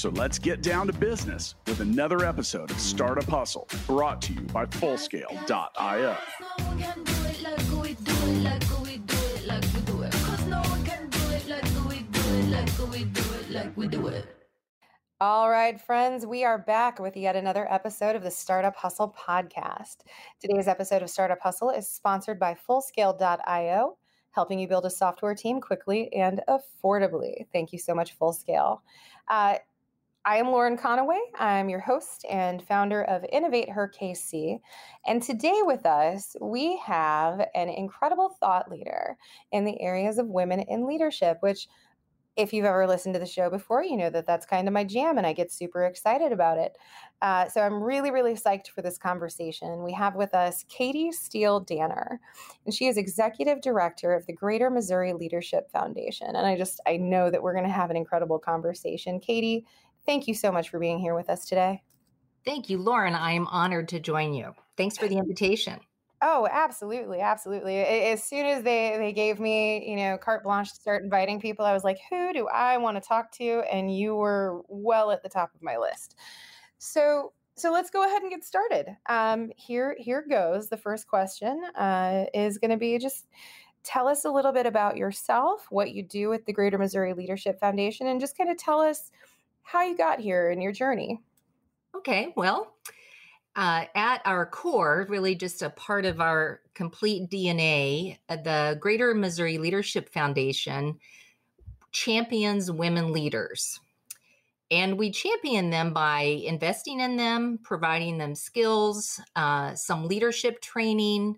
So let's get down to business with another episode of Startup Hustle brought to you by Fullscale.io. All right, friends, we are back with yet another episode of the Startup Hustle podcast. Today's episode of Startup Hustle is sponsored by Fullscale.io, helping you build a software team quickly and affordably. Thank you so much, Fullscale. Uh, I am Lauren Conaway. I'm your host and founder of Innovate Her KC. And today with us, we have an incredible thought leader in the areas of women in leadership, which if you've ever listened to the show before, you know that that's kind of my jam and I get super excited about it. Uh, so I'm really, really psyched for this conversation. We have with us Katie Steele Danner, and she is executive director of the Greater Missouri Leadership Foundation. And I just, I know that we're going to have an incredible conversation. Katie, thank you so much for being here with us today. Thank you, Lauren. I am honored to join you. Thanks for the invitation. Oh, absolutely, absolutely. As soon as they they gave me, you know, carte blanche to start inviting people, I was like, who do I want to talk to? And you were well at the top of my list. So so let's go ahead and get started. Um, here here goes. The first question uh, is going to be just tell us a little bit about yourself, what you do with the Greater Missouri Leadership Foundation, and just kind of tell us how you got here in your journey. Okay, well uh, at our core, really just a part of our complete DNA, uh, the Greater Missouri Leadership Foundation champions women leaders. And we champion them by investing in them, providing them skills, uh, some leadership training.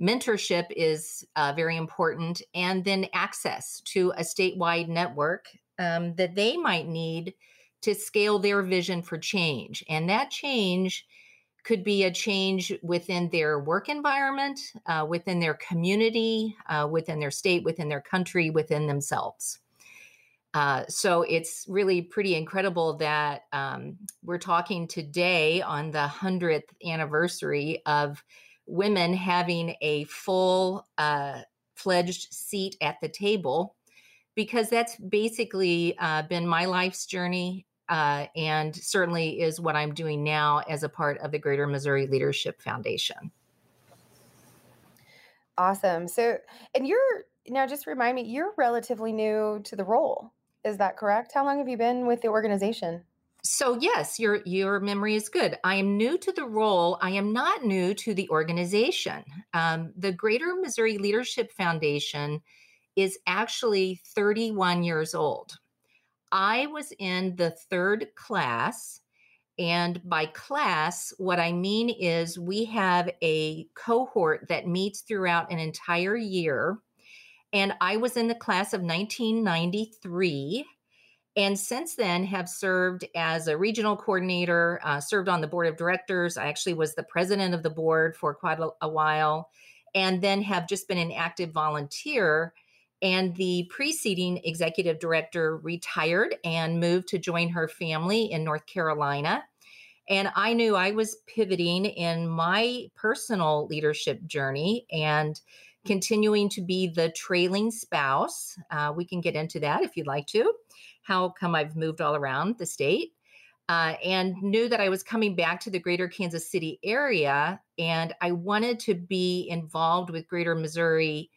Mentorship is uh, very important, and then access to a statewide network um, that they might need to scale their vision for change. And that change could be a change within their work environment, uh, within their community, uh, within their state, within their country, within themselves. Uh, so it's really pretty incredible that um, we're talking today on the 100th anniversary of women having a full uh, fledged seat at the table because that's basically uh, been my life's journey uh, and certainly is what I'm doing now as a part of the Greater Missouri Leadership Foundation. Awesome. So, and you're now just remind me, you're relatively new to the role. Is that correct? How long have you been with the organization? So yes, your your memory is good. I am new to the role. I am not new to the organization. Um, the Greater Missouri Leadership Foundation is actually 31 years old. I was in the third class. And by class, what I mean is we have a cohort that meets throughout an entire year. And I was in the class of 1993. And since then, have served as a regional coordinator, uh, served on the board of directors. I actually was the president of the board for quite a, a while, and then have just been an active volunteer and the preceding executive director retired and moved to join her family in North Carolina. And I knew I was pivoting in my personal leadership journey and continuing to be the trailing spouse. Uh, we can get into that if you'd like to. How come I've moved all around the state? Uh, and knew that I was coming back to the greater Kansas City area. And I wanted to be involved with Greater Missouri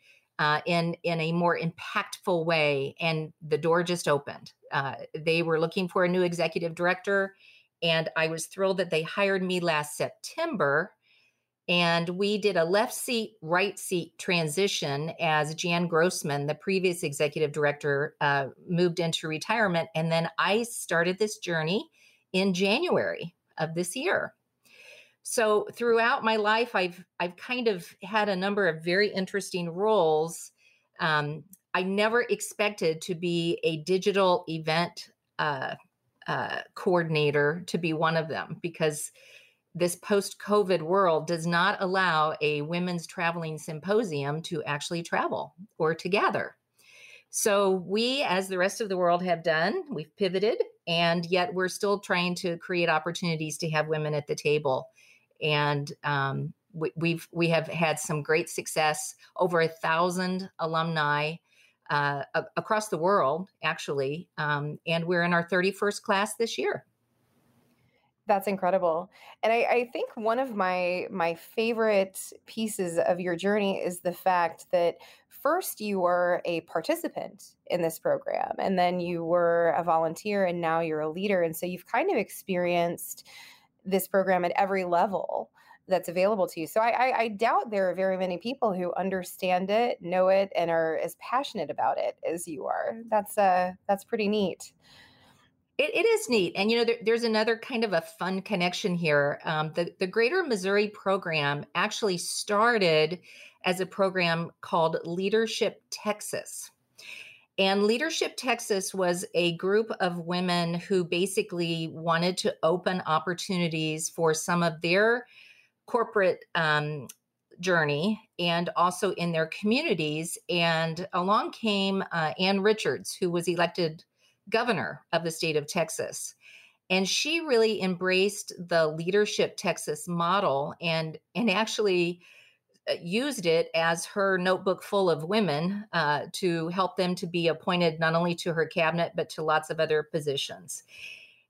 uh, in in a more impactful way, and the door just opened. Uh, they were looking for a new executive director, and I was thrilled that they hired me last September. And we did a left seat, right seat transition as Jan Grossman, the previous executive director, uh, moved into retirement. And then I started this journey in January of this year. So throughout my life, I've I've kind of had a number of very interesting roles. Um, I never expected to be a digital event uh, uh, coordinator to be one of them because this post COVID world does not allow a women's traveling symposium to actually travel or to gather. So, we, as the rest of the world, have done, we've pivoted, and yet we're still trying to create opportunities to have women at the table. And um, we, we've we have had some great success. Over a thousand alumni uh, across the world, actually, um, and we're in our 31st class this year. That's incredible. And I, I, think one of my my favorite pieces of your journey is the fact that first you were a participant in this program and then you were a volunteer and now you're a leader. And so you've kind of experienced this program at every level that's available to you. So I, I, I doubt there are very many people who understand it, know it, and are as passionate about it as you are. That's uh that's pretty neat. It, it is neat. And, you know, there, there's another kind of a fun connection here. Um, the, the Greater Missouri program actually started as a program called Leadership Texas. And Leadership Texas was a group of women who basically wanted to open opportunities for some of their corporate um, journey and also in their communities. And along came uh, Ann Richards, who was elected governor of the state of Texas. And she really embraced the leadership Texas model and and actually used it as her notebook full of women uh, to help them to be appointed not only to her cabinet but to lots of other positions.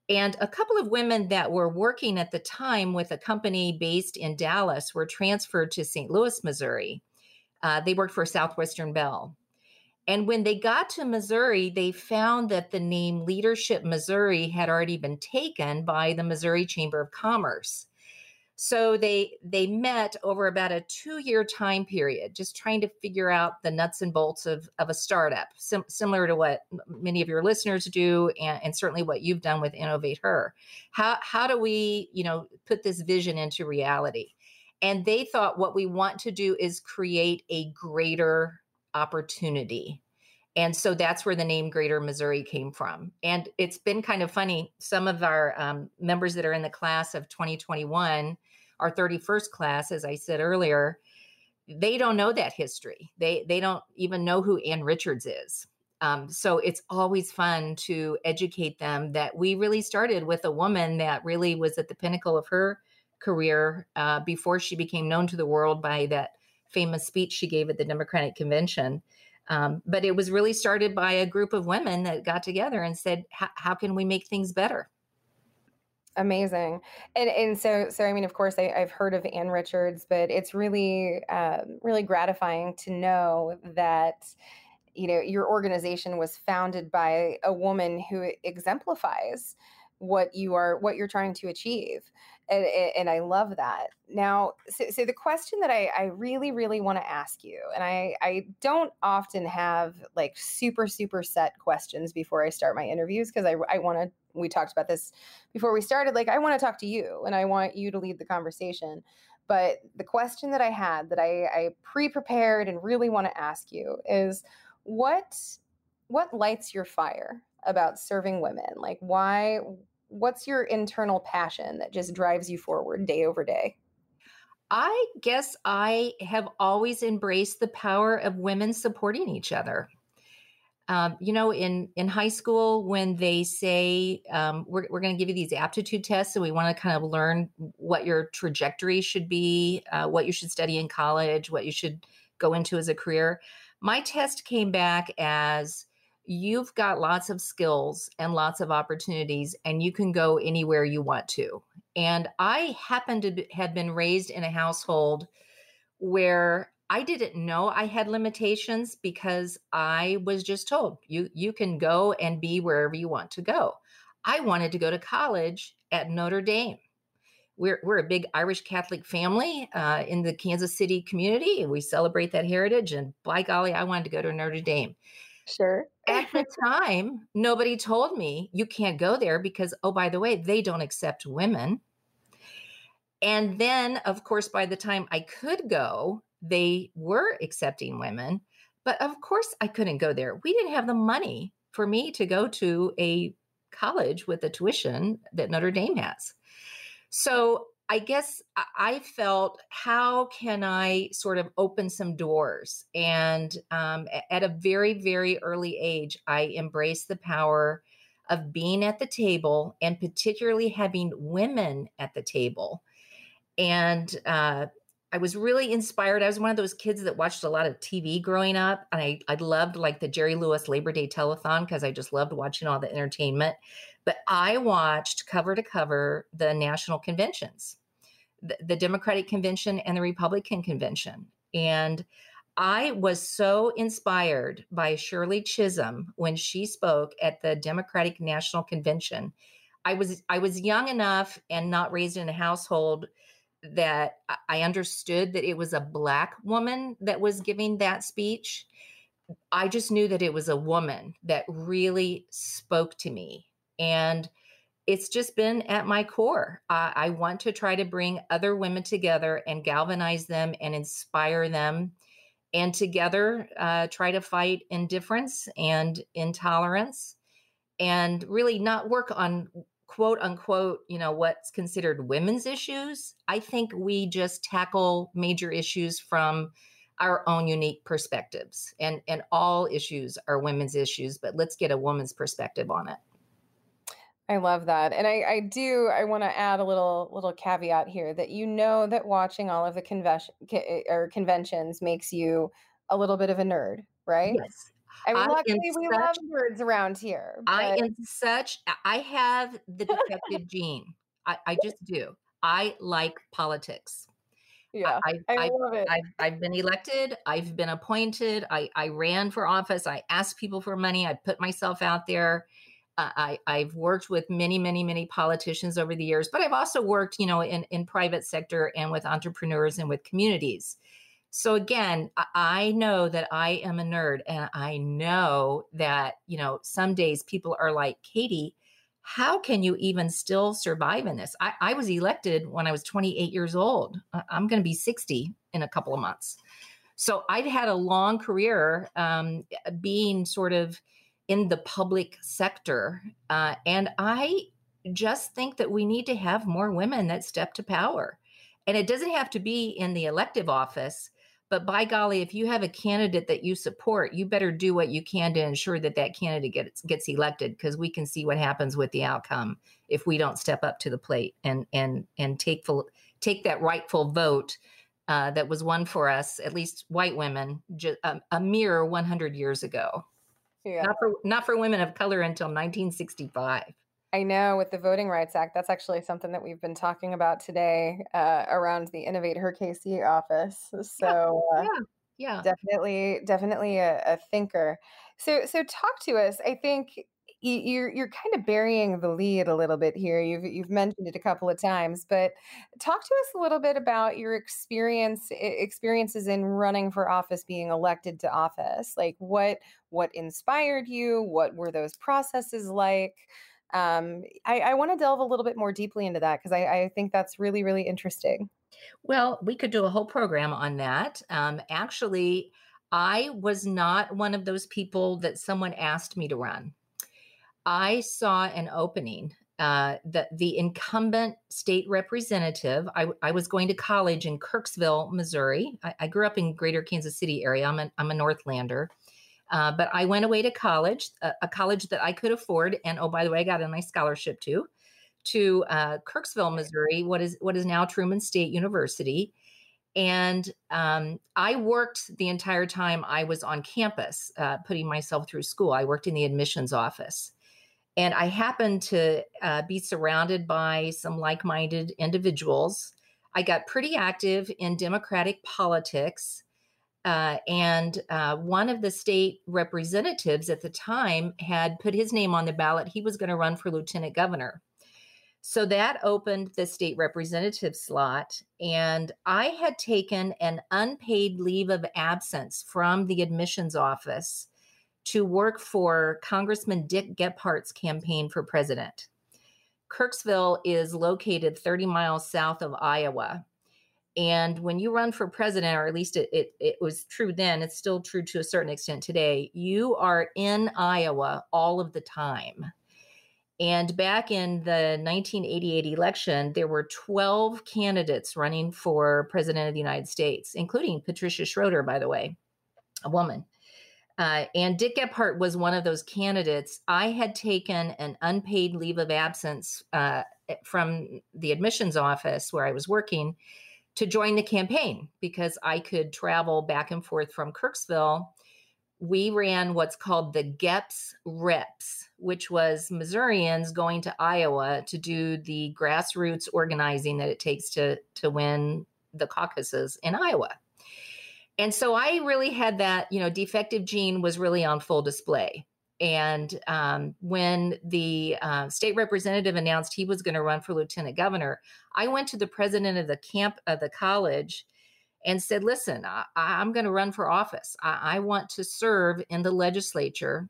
And a couple of women that were working at the time with a company based in Dallas were transferred to St. Louis, Missouri. Uh, they worked for Southwestern Bell. And when they got to Missouri, they found that the name Leadership Missouri had already been taken by the Missouri Chamber of Commerce. So they they met over about a two year time period, just trying to figure out the nuts and bolts of, of a startup, sim- similar to what many of your listeners do, and, and certainly what you've done with Innovate Her. How how do we you know put this vision into reality? And they thought what we want to do is create a greater opportunity. And so that's where the name Greater Missouri came from. And it's been kind of funny. Some of our um, members that are in the class of 2021, our 31st class, as I said earlier, they don't know that history. They they don't even know who Ann Richards is. Um, so it's always fun to educate them that we really started with a woman that really was at the pinnacle of her career uh, before she became known to the world by that famous speech she gave at the Democratic Convention. Um, but it was really started by a group of women that got together and said, "How can we make things better?" Amazing, and and so so I mean, of course, I, have heard of Ann Richards, but it's really um, really gratifying to know that you know your organization was founded by a woman who exemplifies what you are what you're trying to achieve and, and i love that. Now so, so the question that I, I really really want to ask you and i i don't often have like super super set questions before i start my interviews because i, I want to we talked about this before we started like i want to talk to you and i want you to lead the conversation. But the question that i had that i, I pre-prepared and really want to ask you is what what lights your fire about serving women? Like why what's your internal passion that just drives you forward day over day? I guess I have always embraced the power of women supporting each other. Um, you know, in in high school, when they say um, we're we're going to give you these aptitude tests, and we want to kind of learn what your trajectory should be, uh, what you should study in college, what you should go into as a career. My test came back as you've got lots of skills and lots of opportunities, and you can go anywhere you want to. And I happen to have been raised in a household where I didn't know I had limitations because I was just told you you can go and be wherever you want to go. I wanted to go to college at Notre Dame. We're, we're a big Irish Catholic family uh, in the Kansas City community, we celebrate that heritage. And by golly, I wanted to go to Notre Dame. Sure. At the time, nobody told me you can't go there because, oh, by the way, they don't accept women. And then, of course, by the time I could go, they were accepting women. But of course, I couldn't go there. We didn't have the money for me to go to a college with the tuition that Notre Dame has. So I guess I felt, how can I sort of open some doors? And um, at a very, very early age, I embraced the power of being at the table and particularly having women at the table. And uh, I was really inspired. I was one of those kids that watched a lot of TV growing up. And I, I loved like the Jerry Lewis Labor Day Telethon because I just loved watching all the entertainment. But I watched cover to cover the national conventions, the, Democratic convention and the Republican convention. And I was so inspired by Shirley Chisholm when she spoke at the Democratic National Convention. I was I was young enough and not raised in a household that I understood that it was a black woman that was giving that speech. I just knew that it was a woman that really spoke to me. And it's just been at my core. I want to try to bring other women together and galvanize them and inspire them and together uh, try to fight indifference and intolerance and really not work on quote unquote you know what's considered women's issues i think we just tackle major issues from our own unique perspectives and and all issues are women's issues but let's get a woman's perspective on it I love that. And I, I do, I want to add a little, little caveat here that you know that watching all of the convention eh, or conventions makes you a little bit of a nerd, right? Yes. I mean, luckily we such, love nerds around here. But... I am such, I have the detective gene. I, I just do. I like politics. Yeah, I, I, I love it. I've, I've, been elected. I've been appointed. I, I ran for office. I asked people for money. I put myself out there. I, I've worked with many, many, many politicians over the years, but I've also worked, you know, in, in private sector and with entrepreneurs and with communities. So again, I know that I am a nerd and I know that, you know, some days people are like, Katie, how can you even still survive in this? I, I was elected when I was 28 years old. I'm going to be 60 in a couple of months. So I've had a long career um, being sort of in the public sector. Uh, and I just think that we need to have more women that step to power. And it doesn't have to be in the elective office, but by golly, if you have a candidate that you support, you better do what you can to ensure that that candidate gets gets elected because we can see what happens with the outcome if we don't step up to the plate and and and take full, take that rightful vote uh, that was won for us, at least white women, just, um, a mere 100 years ago. Yeah. Not for not for women of color until 1965. I know with the Voting Rights Act, that's actually something that we've been talking about today uh, around the Innovate Her KC office. So yeah, uh, yeah, definitely, definitely a, a, thinker. So, so talk to us. I think you're you're kind of burying the lead a little bit here. You've you've mentioned it a couple of times, but talk to us a little bit about your experience experiences in running for office, being elected to office. Like what what inspired you? What were those processes like? Um, I, I want to delve a little bit more deeply into that because I, I think that's really really interesting. Well, we could do a whole program on that. Um, actually, I was not one of those people that someone asked me to run. I saw an opening. Uh, the the incumbent state representative. I, I, was going to college in Kirksville, Missouri. I, I grew up in Greater Kansas City area. I'm a, I'm a Northlander, uh, but I went away to college, a, a, college that I could afford, and oh by the way, I got a nice scholarship too, to uh, Kirksville, Missouri. What is what is now Truman State University. And um, I worked the entire time I was on campus, uh, putting myself through school. I worked in the admissions office. And I happened to uh, be surrounded by some like minded individuals. I got pretty active in Democratic politics. Uh, and uh, one of the state representatives at the time had put his name on the ballot. He was going to run for lieutenant governor. So that opened the state representative slot. And I had taken an unpaid leave of absence from the admissions office to work for Congressman Dick Gephardt's campaign for president. Kirksville is located 30 miles south of Iowa. And when you run for president, or at least it, it, it, was true then, it's still true to a certain extent today, you are in Iowa all of the time. And back in the 1988 election, there were 12 candidates running for president of the United States, including Patricia Schroeder, by the way, a woman. Uh, and Dick Gephardt was one of those candidates. I had taken an unpaid leave of absence uh, from the admissions office where I was working to join the campaign because I could travel back and forth from Kirksville. We ran what's called the GEPS Reps, which was Missourians going to Iowa to do the grassroots organizing that it takes to, to win the caucuses in Iowa. And so I really had that, you know, defective gene was really on full display. And um, when the uh, state representative announced he was going to run for lieutenant governor, I went to the president of the camp of the college and said, Listen, I, am going to run for office. I, I want to serve in the legislature.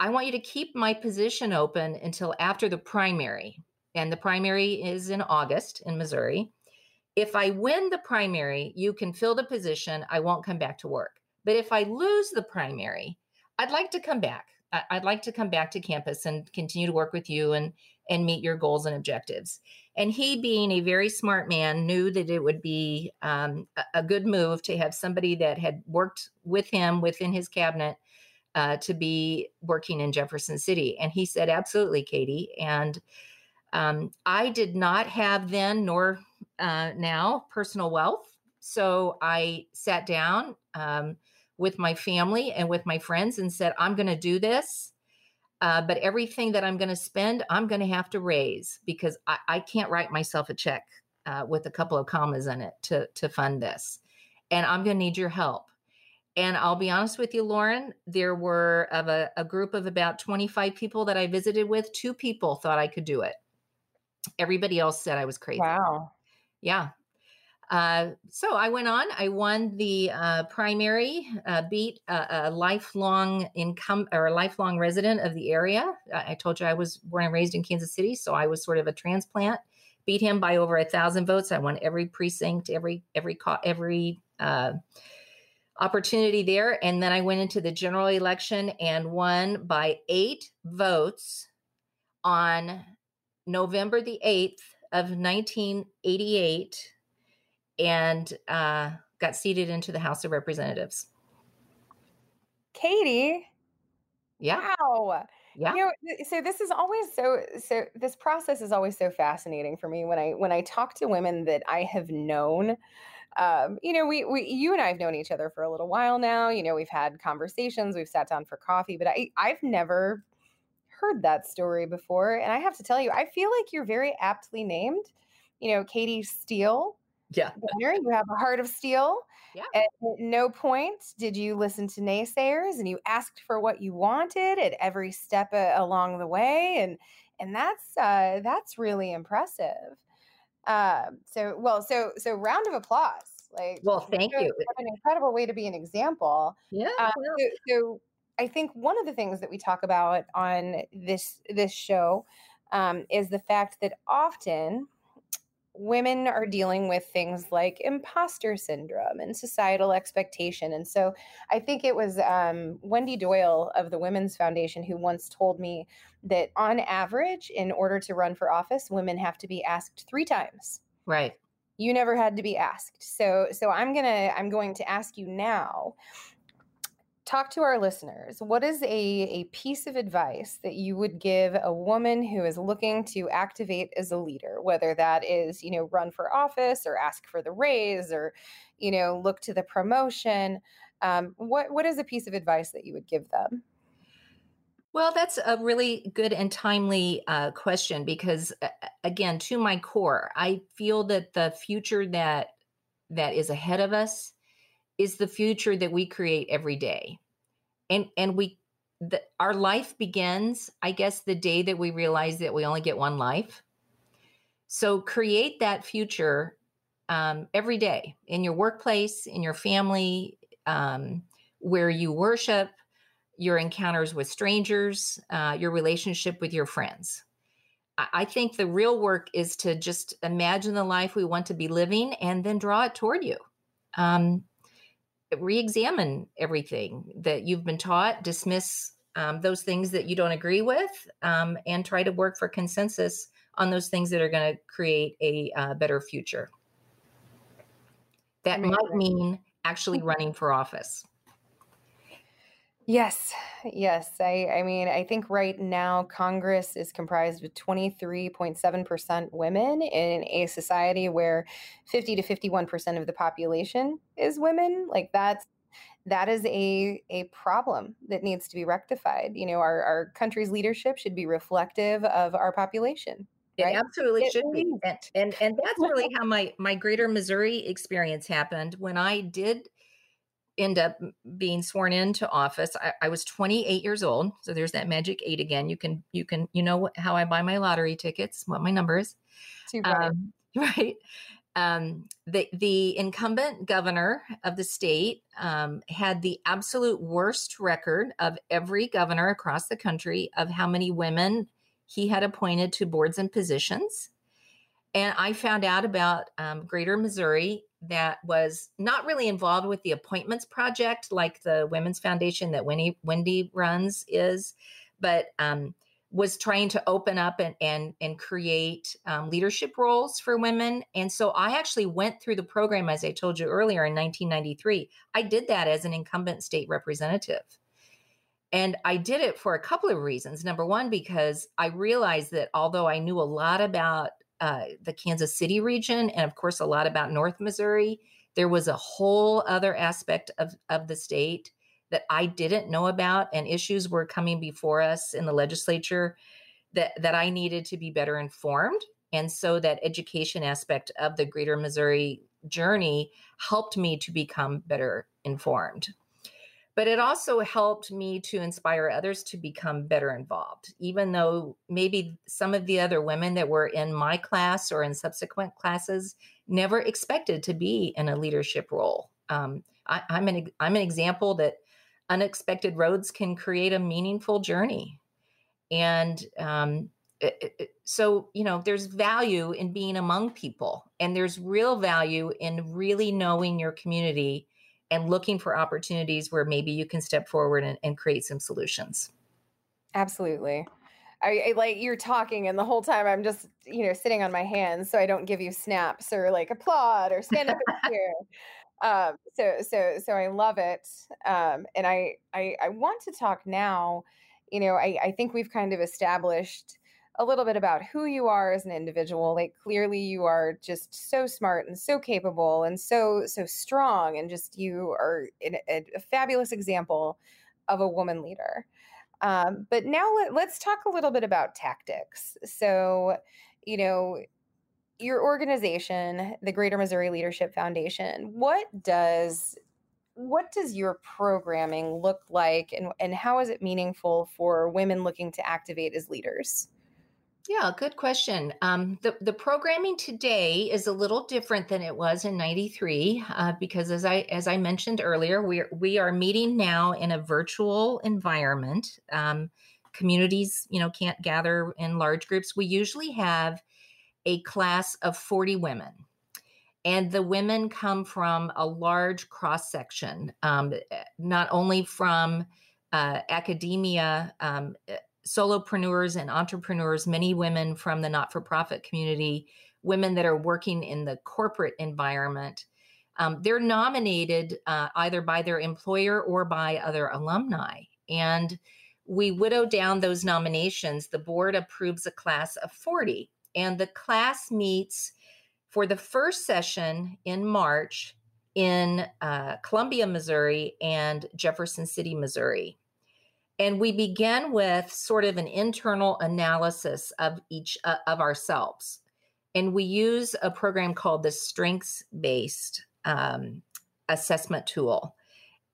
I want you to keep my position open until after the primary. And the primary is in August in Missouri. If I win the primary, you can fill the position. I won't come back to work. But if I lose the primary, I'd like to come back. I'd like to come back to campus and continue to work with you and and meet your goals and objectives. And he, being a very smart man, knew that it would be um, a, good move to have somebody that had worked with him within his cabinet uh, to be working in Jefferson City. And he said, "Absolutely, Katie." And um, I did not have then, nor uh, now, personal wealth. So I sat down. Um, with my family and with my friends and said, I'm going to do this. Uh, but everything that I'm going to spend, I'm going to have to raise because I, I can't write myself a check uh, with a couple of commas in it to, to fund this. And I'm going to need your help. And I'll be honest with you, Lauren, there were of a, a group of about 25 people that I visited with, two people thought I could do it. Everybody else said I was crazy. Wow. Yeah. Uh, so I went on. I won the uh, primary, uh, beat a, a, lifelong income or a lifelong resident of the area. I told you I was born and raised in Kansas City, so I was sort of a transplant. Beat him by over a thousand votes. I won every precinct, every every every uh, opportunity there, and then I went into the general election and won by eight votes on November the eighth of 1988 and uh, got seated into the House of Representatives. Katie. Yeah. Wow. Yeah. You know, so this is always so so this process is always so fascinating for me when I when I talk to women that I have known. Um, you know, we, we you and I have known each other for a little while now. You know, we've had conversations, we've sat down for coffee, but I I've never heard that story before. And I have to tell you, I feel like you're very aptly named. You know, Katie Steele yeah. you have a heart of steel. Yeah. At no point did you listen to naysayers and you asked for what you wanted at every step uh, along the way. And and that's uh, that's really impressive. Um, so well, so so round of applause. Like well, thank you. An incredible way to be an example. Yeah. Uh, so, so I think one of the things that we talk about on this this show um, is the fact that often women are dealing with things like imposter syndrome and societal expectation. And so I think it was um, Wendy Doyle of the Women's Foundation who once told me that on average, in order to run for office, women have to be asked three times. Right. You never had to be asked. So so I'm gonna I'm going to ask you now talk to our listeners. What is a, a piece of advice that you would give a woman who is looking to activate as a leader, whether that is, you know, run for office or ask for the raise or, you know, look to the promotion? Um, what what is a piece of advice that you would give them? Well, that's a really good and timely uh, question because, uh, again, to my core, I feel that the future that that is ahead of us is the future that we create every day. And and we the, our life begins, I guess, the day that we realize that we only get one life. So create that future um, every day in your workplace, in your family, um, where you worship, your encounters with strangers, uh, your relationship with your friends. I, I think the real work is to just imagine the life we want to be living and then draw it toward you. Um, re-examine everything that you've been taught dismiss um, those things that you don't agree with um, and try to work for consensus on those things that are going to create a uh, better future. That might mean actually running for office. Yes, yes. I, I mean, I think right now Congress is comprised of 23.7% women in a society where 50 to 51% of the population is women. Like that's that is a a problem that needs to be rectified. You know, our, our country's leadership should be reflective of our population. Right? It absolutely it should be. And, and and that's really how my my greater Missouri experience happened when I did end up being sworn into office. I, I, was 28 years old so there's that magic eight again. You can you can you know how i buy my lottery tickets what my number is. Um, right? Um, the the incumbent governor of the state um, had the absolute worst record of every governor across the country of how many women he had appointed to boards and positions. And I found out about um, Greater Missouri that was not really involved with the appointments project like the Women's Foundation that Wendy, Wendy runs is, but um, was trying to open up and and, and create um, leadership roles for women. And so I actually went through the program, as I told you earlier, in 1993. I did that as an incumbent state representative. And I did it for a couple of reasons. Number one, because I realized that although I knew a lot about uh, the Kansas City region, and of course, a lot about North Missouri. There was a whole other aspect of, of the state that I didn't know about, and issues were coming before us in the legislature that, that I needed to be better informed. And so that education aspect of the Greater Missouri journey helped me to become better informed but it also helped me to inspire others to become better involved even though maybe some of the other women that were in my class or in subsequent classes never expected to be in a leadership role. Um, I, am an i'm an example that unexpected roads can create a meaningful journey. And um, it, it, so you know there's value in being among people and there's real value in really knowing your community and looking for opportunities where maybe you can step forward and, and create some solutions. Absolutely. I, I, like you're talking and the whole time I'm just, you know, sitting on my hands so I don't give you snaps or like applaud or stand up and cheer. Um, so so so I love it. Um, and I, I I want to talk now, you know, I, I think we've kind of established a little bit about who you are as an individual. Like clearly you are just so smart and so capable and so so strong and just you are a, a fabulous example of a woman leader. Um, but now let, let's talk a little bit about tactics. So, you know, your organization, the Greater Missouri Leadership Foundation, what does what does your programming look like and, and how is it meaningful for women looking to activate as leaders? Yeah, good question. Um, the the programming today is a little different than it was in '93 uh, because, as I as I mentioned earlier, we are, we are meeting now in a virtual environment. Um, communities, you know, can't gather in large groups. We usually have a class of 40 women, and the women come from a large cross section, um, not only from uh, academia, um, solopreneurs and entrepreneurs, many women from the not for profit community, women that are working in the corporate environment. Um, they're nominated uh, either by their employer or by other alumni. And we whittle down those nominations. The board approves a class of 40, and the class meets for the first session in March in uh, Columbia, Missouri, and Jefferson City, Missouri. And we begin with sort of an internal analysis of each uh, of ourselves. And we use a program called the Strengths Based um, Assessment Tool.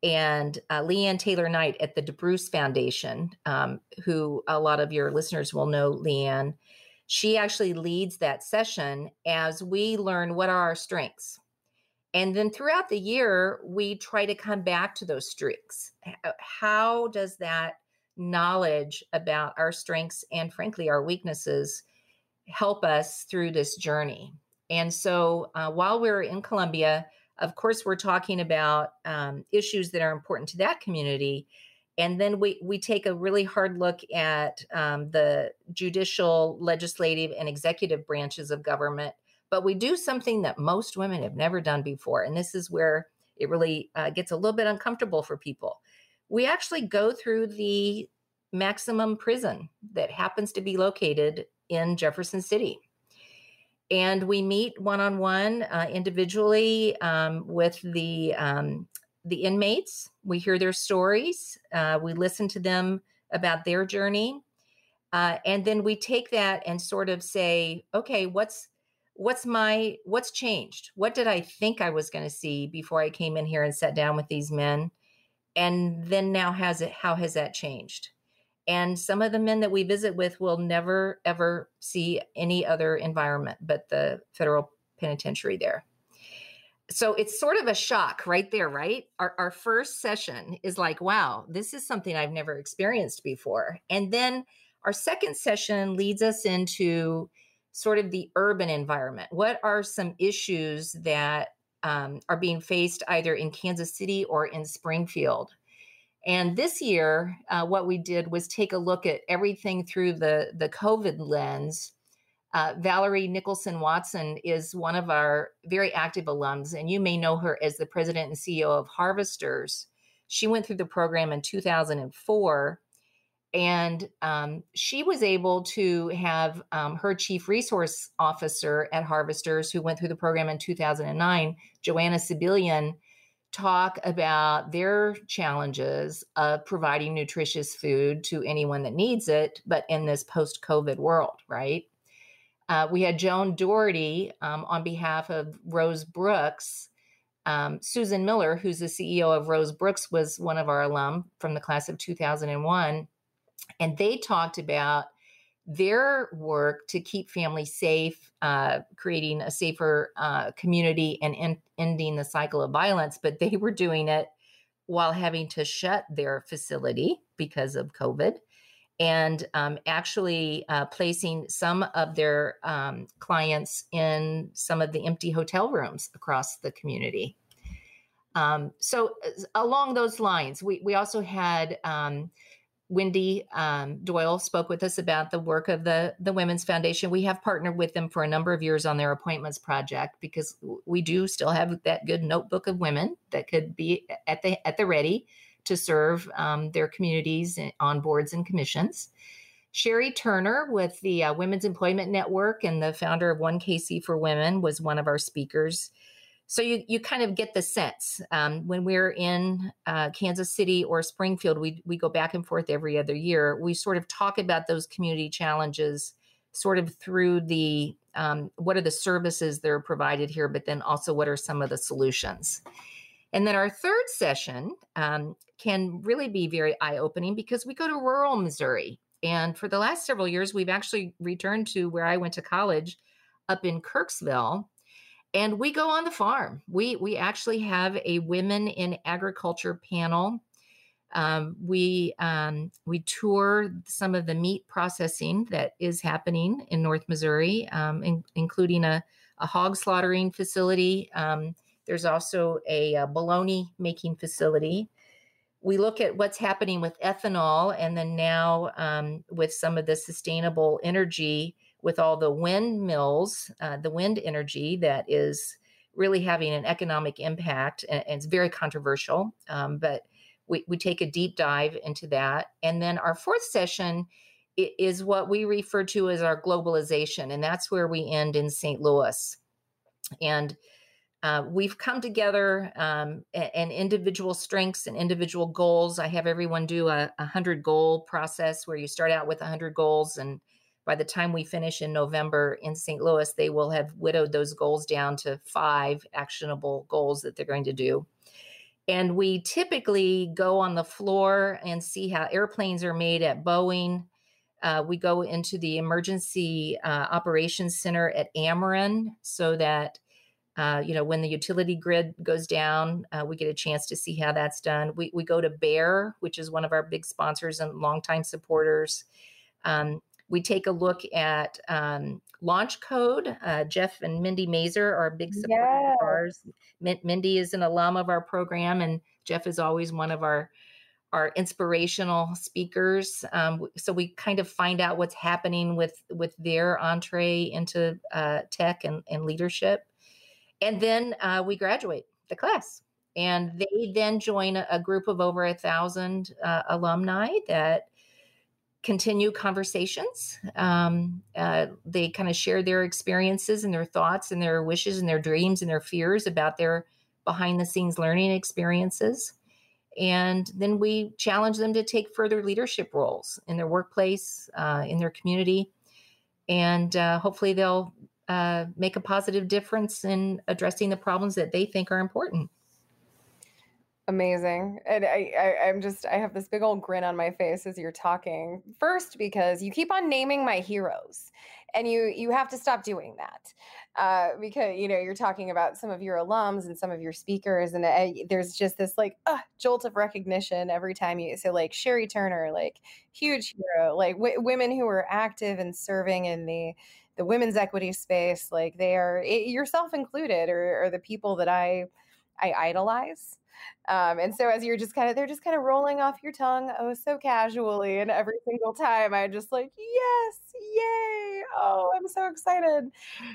And uh, Leanne Taylor Knight at the DeBruce Foundation, um, who a lot of your listeners will know, Leanne, she actually leads that session as we learn what are our strengths. And then throughout the year, we try to come back to those strengths. How does that knowledge about our strengths and, frankly, our weaknesses help us through this journey? And so uh, while we're in Columbia, of course, we're talking about um, issues that are important to that community. and then we we take a really hard look at um, the judicial, legislative, and executive branches of government. But we do something that most women have never done before, and this is where it really uh, gets a little bit uncomfortable for people. We actually go through the maximum prison that happens to be located in Jefferson City. And we meet one on one individually um, with the um, the inmates. We hear their stories. Uh, we listen to them about their journey, uh, and then we take that and sort of say, okay, what's what's my what's changed? What did I think I was going to see before I came in here and sat down with these men? And then now has it? How has that changed? And some of the men that we visit with will never ever see any other environment but the federal penitentiary there so it's sort of a shock right there, right? Our, our first session is like, wow, this is something I've never experienced before. And then our second session leads us into sort of the urban environment. What are some issues that um, are being faced either in Kansas City or in Springfield? And this year, uh, what we did was take a look at everything through the, the COVID lens uh, Valerie Nicholson Watson is one of our very active alums, and you may know her as the president and CEO of Harvesters. She went through the program in 2004, and um, she was able to have um, her chief resource officer at Harvesters, who went through the program in 2009, Joanna Sibilian, talk about their challenges of providing nutritious food to anyone that needs it, but in this post COVID world, right? Uh, we had Joan Doherty um, on behalf of Rose Brooks. Um, Susan Miller, who's the CEO of Rose Brooks, was one of our alum from the class of 2001. And they talked about their work to keep families safe, uh, creating a safer uh, community, and in, ending the cycle of violence. But they were doing it while having to shut their facility because of COVID and um, actually uh, placing some of their um, clients in some of the empty hotel rooms across the community. Um, so, uh, along those lines, we, we also had um, Wendy um, Doyle spoke with us about the work of the, the Women's Foundation. We have partnered with them for a number of years on their appointments project because we do still have that good notebook of women that could be at the at the ready to serve um, their communities on boards and commissions. Sherry Turner with the uh, Women's Employment Network and the founder of 1KC for Women was one of our speakers. So you you kind of get the sense um, when we're in uh, Kansas City or Springfield, we we go back and forth every other year. We sort of talk about those community challenges, sort of through the um, what are the services that are provided here, but then also what are some of the solutions. And then our third session um, can really be very eye opening because we go to rural Missouri. And for the last several years, we've actually returned to where I went to college up in Kirksville. And we go on the farm. We we actually have a women in agriculture panel. Um, we um, we tour some of the meat processing that is happening in North Missouri, um, in, including a, a hog slaughtering facility um, there's also a, a bologna making facility. We look at what's happening with ethanol, and then now um, with some of the sustainable energy, with all the windmills, uh, the wind energy that is really having an economic impact, and, and it's very controversial. Um, but we, we take a deep dive into that. And then our fourth session is what we refer to as our globalization, and that's where we end in St. Louis. And uh, we've come together um, and individual strengths and individual goals. I have everyone do a, a hundred goal process where you start out with a hundred goals, and by the time we finish in November in St. Louis, they will have widowed those goals down to five actionable goals that they're going to do. And we typically go on the floor and see how airplanes are made at Boeing. Uh, we go into the emergency uh, operations center at Ameren so that uh, you know, when the utility grid goes down, uh, we get a chance to see how that's done. We, we go to Bayer, which is one of our big sponsors and longtime supporters. Um, we take a look at um, Launch Code. Uh, Jeff and Mindy Mazer are big supporters yes. of ours. Mindy is an alum of our program, and Jeff is always one of our our inspirational speakers. Um, so we kind of find out what's happening with with their entree into uh, tech and, and leadership, and then uh, we graduate the class, and they then join a, a group of over a thousand uh, alumni that continue conversations. Um, uh, they kind of share their experiences and their thoughts and their wishes and their dreams and their fears about their behind the scenes learning experiences. And then we challenge them to take further leadership roles in their workplace, uh, in their community. And uh, hopefully they'll uh, make a positive difference in addressing the problems that they think are important. Amazing. And I, I I'm just I have this big old grin on my face as you're talking. First because you keep on naming my heroes and you you have to stop doing that. Uh, because you know you're talking about some of your alums and some of your speakers and I, there's just this like uh, jolt of recognition every time you so like Sherry Turner like huge hero like w- women who are active and serving in the the women's equity space like they are it, yourself included or, or the people that I I idolize um, and so as you're just kind of, they're just kind of rolling off your tongue, oh, so casually. And every single time I just like, yes, yay. Oh, I'm so excited.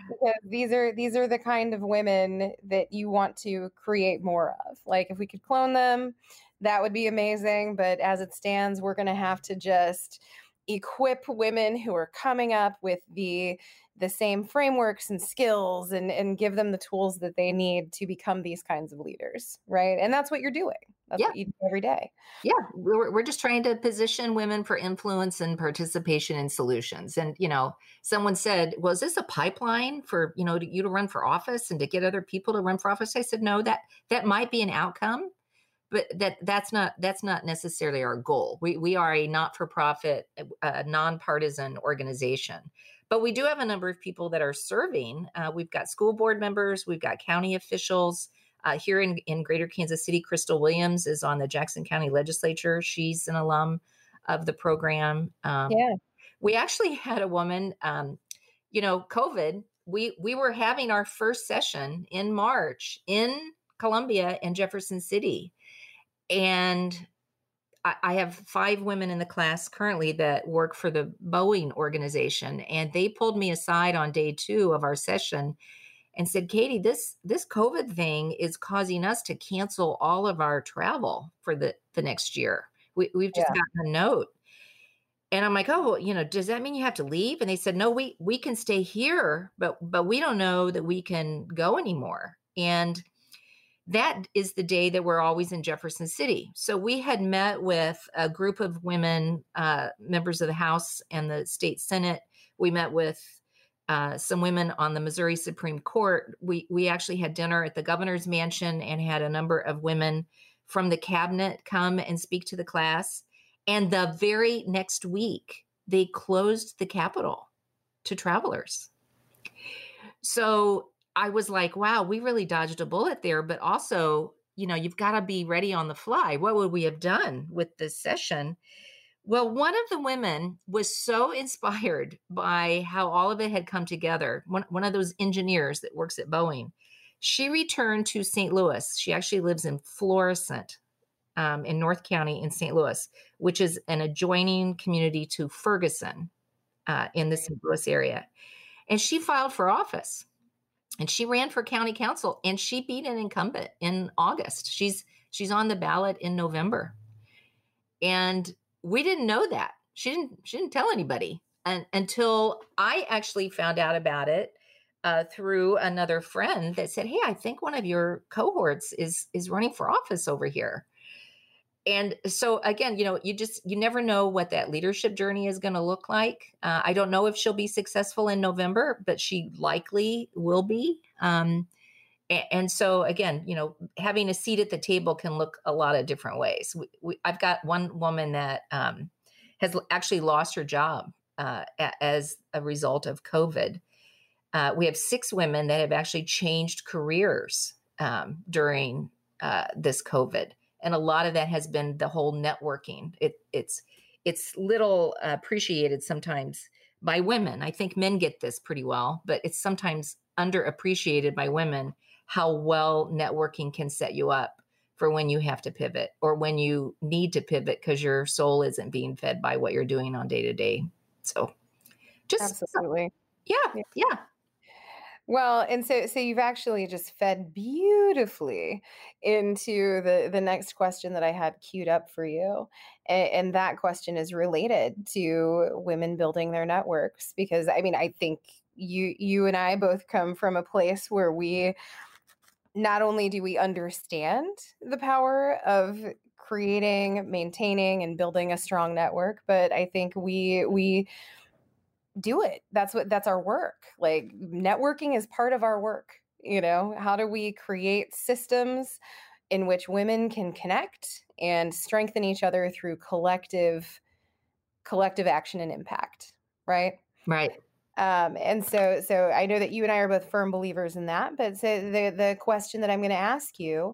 Because these are, these are the kind of women that you want to create more of. Like if we could clone them, that would be amazing. But as it stands, we're going to have to just equip women who are coming up with the the same frameworks and skills and and give them the tools that they need to become these kinds of leaders right? And that's what you're doing. That's yeah. what you do every day. Yeah. We're, we're just trying to position women for influence and participation in solutions. And you know someone said was this a pipeline for you know you to run for office and to get other people to run for office? I said no that that might be an outcome but that that's not that's not necessarily our goal we we are a not-for-profit uh, nonpartisan organization but we do have a number of people that are serving. Uh, we've got school board members, we've got county officials. Uh, here in, in Greater Kansas City, Crystal Williams is on the Jackson County Legislature. She's an alum of the program. Um, yeah. We actually had a woman, um, you know, COVID. We we were having our first session in March in Columbia and Jefferson City, and I have five women in the class currently that work for the Boeing organization, and they pulled me aside on day two of our session and said, "Katie, this this COVID thing is causing us to cancel all of our travel for the the next year. We, have just yeah. gotten a note." And I'm like, "Oh, you know, does that mean you have to leave?" And they said, "No, we we can stay here, but but we don't know that we can go anymore." And that is the day that we're always in Jefferson City. So we had met with a group of women, uh, members of the House and the state Senate. We met with uh, some women on the Missouri Supreme Court. We we actually had dinner at the governor's mansion and had a number of women from the cabinet come and speak to the class. And the very next week, they closed the Capitol to travelers. So I was like, wow, we really dodged a bullet there. But also, you know, you've got to be ready on the fly. What would we have done with this session? Well, one of the women was so inspired by how all of it had come together. One, one of those engineers that works at Boeing, she returned to St. Louis. She actually lives in Florissant um, in North County in St. Louis, which is an adjoining community to Ferguson uh, in the St. Louis area. And she filed for office and she ran for county council and she beat an incumbent in August. She's she's on the ballot in November. And we didn't know that. She didn't she didn't tell anybody and, until I actually found out about it uh, through another friend that said, "Hey, I think one of your cohorts is is running for office over here." And so again you know you just you never know what that leadership journey is going to look like. Uh, i don't know if she'll be successful in november but she likely will be. Um, and, and, so again you know having a seat at the table can look a lot of different ways. We, we, i've got one woman that um, has actually lost her job uh, as a result of covid. Uh, we have six women that have actually changed careers um, during uh, this covid and a lot of that has been the whole networking. It, it's it's little appreciated sometimes by women. I think men get this pretty well, but it's sometimes underappreciated by women how well networking can set you up for when you have to pivot or when you need to pivot because your soul isn't being fed by what you're doing on day to day. So just absolutely. Yeah, yeah. Yeah. Well, and so so you've actually just fed beautifully into the the next question that I had queued up for you. And, and that question is related to women building their networks because I mean, I think you you and I both come from a place where we not only do we understand the power of creating, maintaining and building a strong network, but I think we we do it. That's what that's our work. Like networking is part of our work. You know, how do we create systems in which women can connect and strengthen each other through collective collective action and impact, right? Right. Um, and so, so I know that you and I are both firm believers in that. But so the the question that I'm going to ask you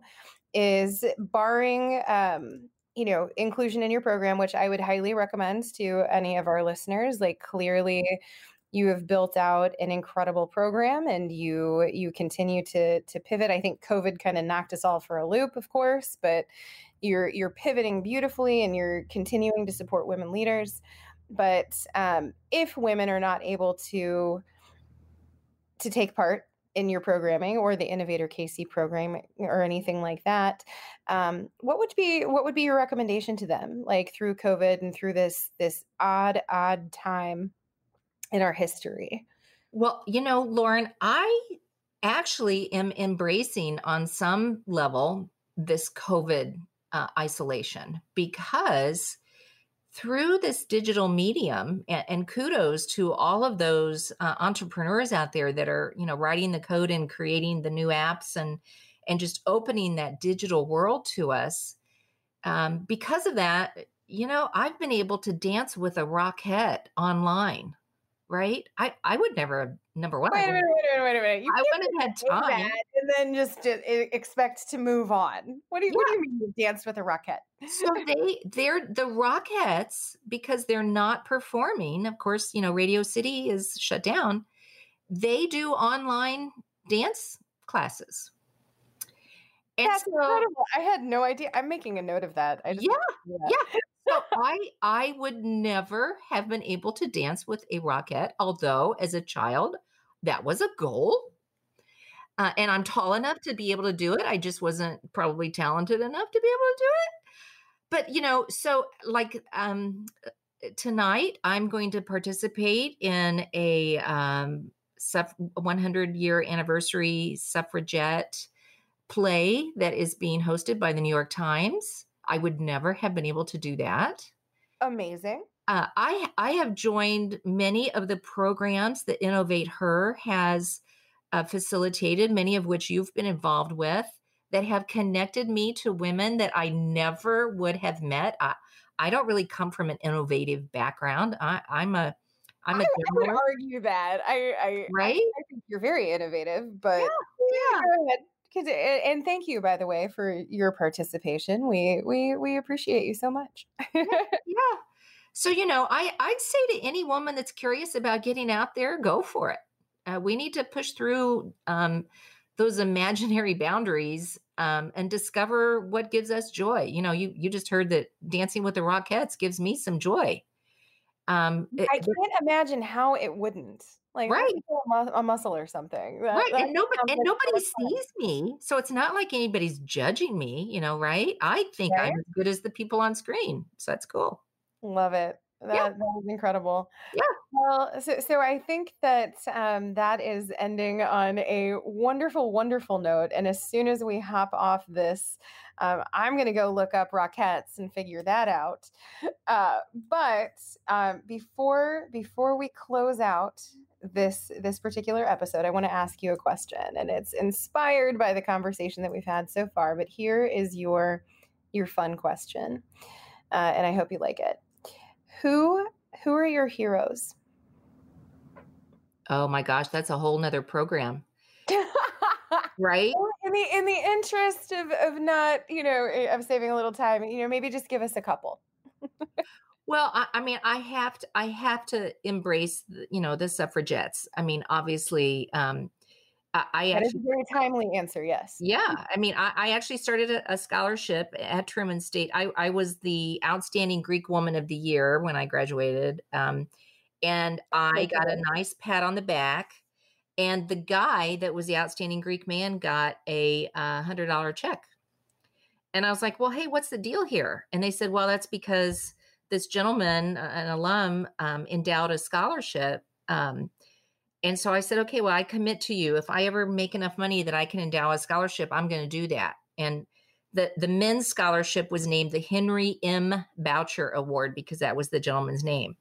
is, barring um, you know inclusion in your program which i would highly recommend to any of our listeners like clearly you have built out an incredible program and you you continue to to pivot. I think covid kind of knocked us all for a loop of course but you're you're pivoting beautifully and you're continuing to support women leaders. But um, if women are not able to to take part in your programming or the Innovate Her KC program or anything like that um, what would be what would be your recommendation to them like through covid and through this this odd odd time in our history? Well you know lauren i actually am embracing on some level this covid uh, isolation because through this digital medium and, and, kudos to all of those uh, entrepreneurs out there that are you know writing the code and creating the new apps and and just opening that digital world to us. Um, because of that you know i've been able to dance with a rockette online right i i would never have number one. Wait a minute, wait a minute, wait a minute. You I wouldn't have had time. and then just, expect to move on. What do you, what do you mean you danced with a rockette? so they they're the Rockettes because they're not performing. Of course, you know Radio City is shut down. They do online dance classes. And That's so, incredible. I had no idea. I'm making a note of that. yeah, yeah. So I I would never have been able to dance with a Rockette, although as a child that was a goal. Uh, and I'm tall enough to be able to do it. I just wasn't probably talented enough to be able to do it. But you know, so like um, uh, tonight, I'm going to participate in a um, 100 year anniversary suffragette play that is being hosted by the New York Times. I would never have been able to do that. Amazing. Uh, I I have joined many of the programs that Innovate Her has uh, facilitated, many of which you've been involved with, that have connected me to women that I never would have met. I, I don't really come from an innovative background. I, am a I'm a I, I would argue that. I, I right. I, I, think you're very innovative, but yeah, yeah. Because and thank you by the way for your participation. We we we appreciate you so much. yeah. yeah. So you know, I I'd say to any woman that's curious about getting out there, go for it. Uh, we need to push through um, those imaginary boundaries um, and discover what gives us joy. You know, you you just heard that dancing with the Rockettes gives me some joy. Um, it, I can't imagine how it wouldn't. Like right, a, muscle or something. That, right, and nobody and nobody sees me, so it's not like anybody's judging me. You know, right? I think right? I'm as good as the people on screen, so that's cool. Love it. That, yeah. that was incredible. Yeah. Well, so, so I think that um, that is ending on a wonderful, wonderful note. And as soon as we hop off this, um, I'm going to go look up Rockettes and figure that out. Uh, but um, before before we close out this this particular episode, I want to ask you a question, and it's inspired by the conversation that we've had so far. But here is your your fun question, uh, and I hope you like it. Who who are your heroes? Oh my gosh, that's a whole nother program. right? In the in the interest of of not, you know, eh, of saving a little time, you know, maybe just give us a couple. well, I, I, mean, I have to I have to embrace, the, you know, the suffragettes. I mean, obviously, um, I, I that actually is a very timely answer. Yes. Yeah, I mean, I, I actually started a, a, scholarship at Truman State. I, I, was the outstanding Greek woman of the year when I graduated, um, and I got a nice pat on the back. And the guy that was the outstanding Greek man got a uh, hundred dollar check. And I was like, "Well, hey, what's the deal here?" And they said, "Well, that's because this gentleman, an alum, um, endowed a scholarship." Um, and so I said, okay, well, I commit to you. If I ever make enough money that I can endow a scholarship, I'm going to do that. And the, the men's scholarship was named the Henry M. Boucher Award because that was the gentleman's name.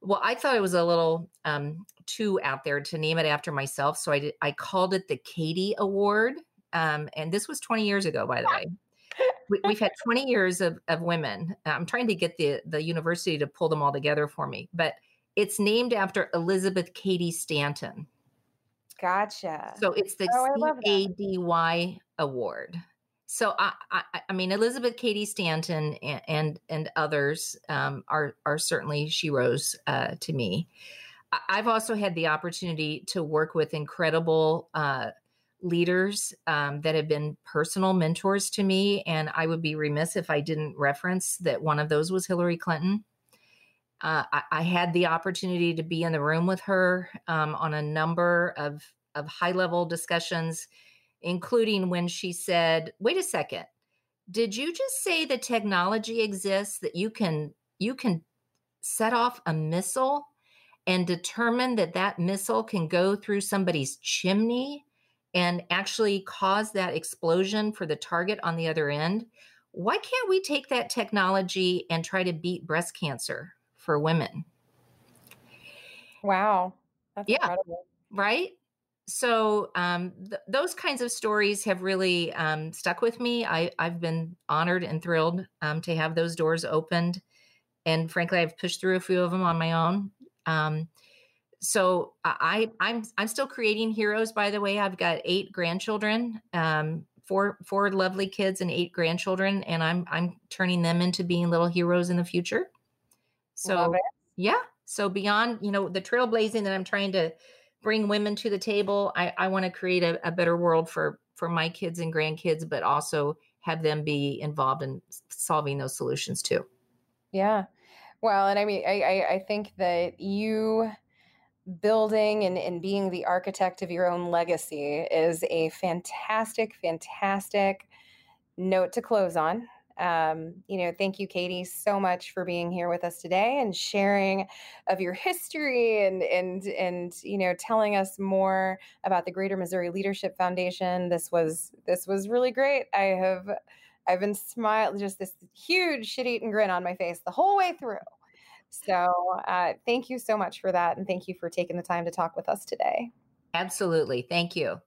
Well, I thought it was a little um, too out there to name it after myself. So I, did, I called it the Cady Award. Um, and this was 20 years ago, by the way. We, have had 20 years of, of women. I'm trying to get the, the university to pull them all together for me. But it's named after Elizabeth Cady Stanton. Gotcha. So it's the oh, CADY Award. So I, I, I, mean, Elizabeth Cady Stanton and and, and others um, are are certainly sheroes uh, to me. I've also had the opportunity to work with incredible uh, leaders um, that have been personal mentors to me, and I would be remiss if I didn't reference that one of those was Hillary Clinton. Uh, I, I, had the opportunity to be in the room with her um, on a number of, of high level discussions, including when she said, "Wait a second, did you just say the technology exists that you can you can set off a missile and determine that that missile can go through somebody's chimney and actually cause that explosion for the target on the other end?" Why can't we take that technology and try to beat breast cancer? for women. Wow. That's yeah. Incredible. Right. So um, th- those kinds of stories have really um, stuck with me. I, have been honored and thrilled um, to have those doors opened, and frankly, I've pushed through a few of them on my own. So I, I'm I'm still creating heroes. By the way, I've got eight grandchildren, um, four four lovely kids, and eight grandchildren, and I'm I'm turning them into being little heroes in the future. So yeah. So beyond, you know, the trailblazing that I'm trying to bring women to the table, I, I want to create a, a better world for for my kids and grandkids, but also have them be involved in solving those solutions too. Yeah. Well, and I mean, I, I, I think that you building and, and being the architect of your own legacy is a fantastic, fantastic note to close on. Um, you know, thank you, Katie, so much for being here with us today and sharing of your history and and and you know telling us more about the Greater Missouri Leadership Foundation. This was this was really great. I have I've been smiling, just this huge shit-eating grin on my face the whole way through. So, uh, thank you so much for that, and thank you for taking the time to talk with us today. Absolutely, thank you.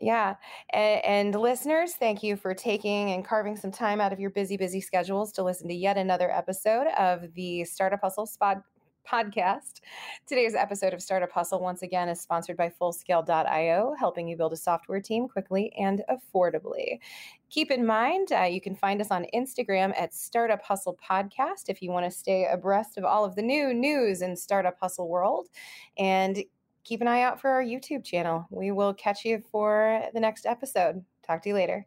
Yeah. And, and, listeners, thank you for taking and carving some time out of your busy, busy schedules to listen to yet another episode of the Startup Hustle Spot podcast. Today's episode of Startup Hustle, once again, is sponsored by Fullscale.io, helping you build a software team quickly and affordably. Keep in mind, uh, you can find us on Instagram at Startup Hustle Podcast if you want to stay abreast of all of the new news in Startup Hustle world. And keep an eye out for our YouTube channel. We will catch you for the next episode. Talk to you later.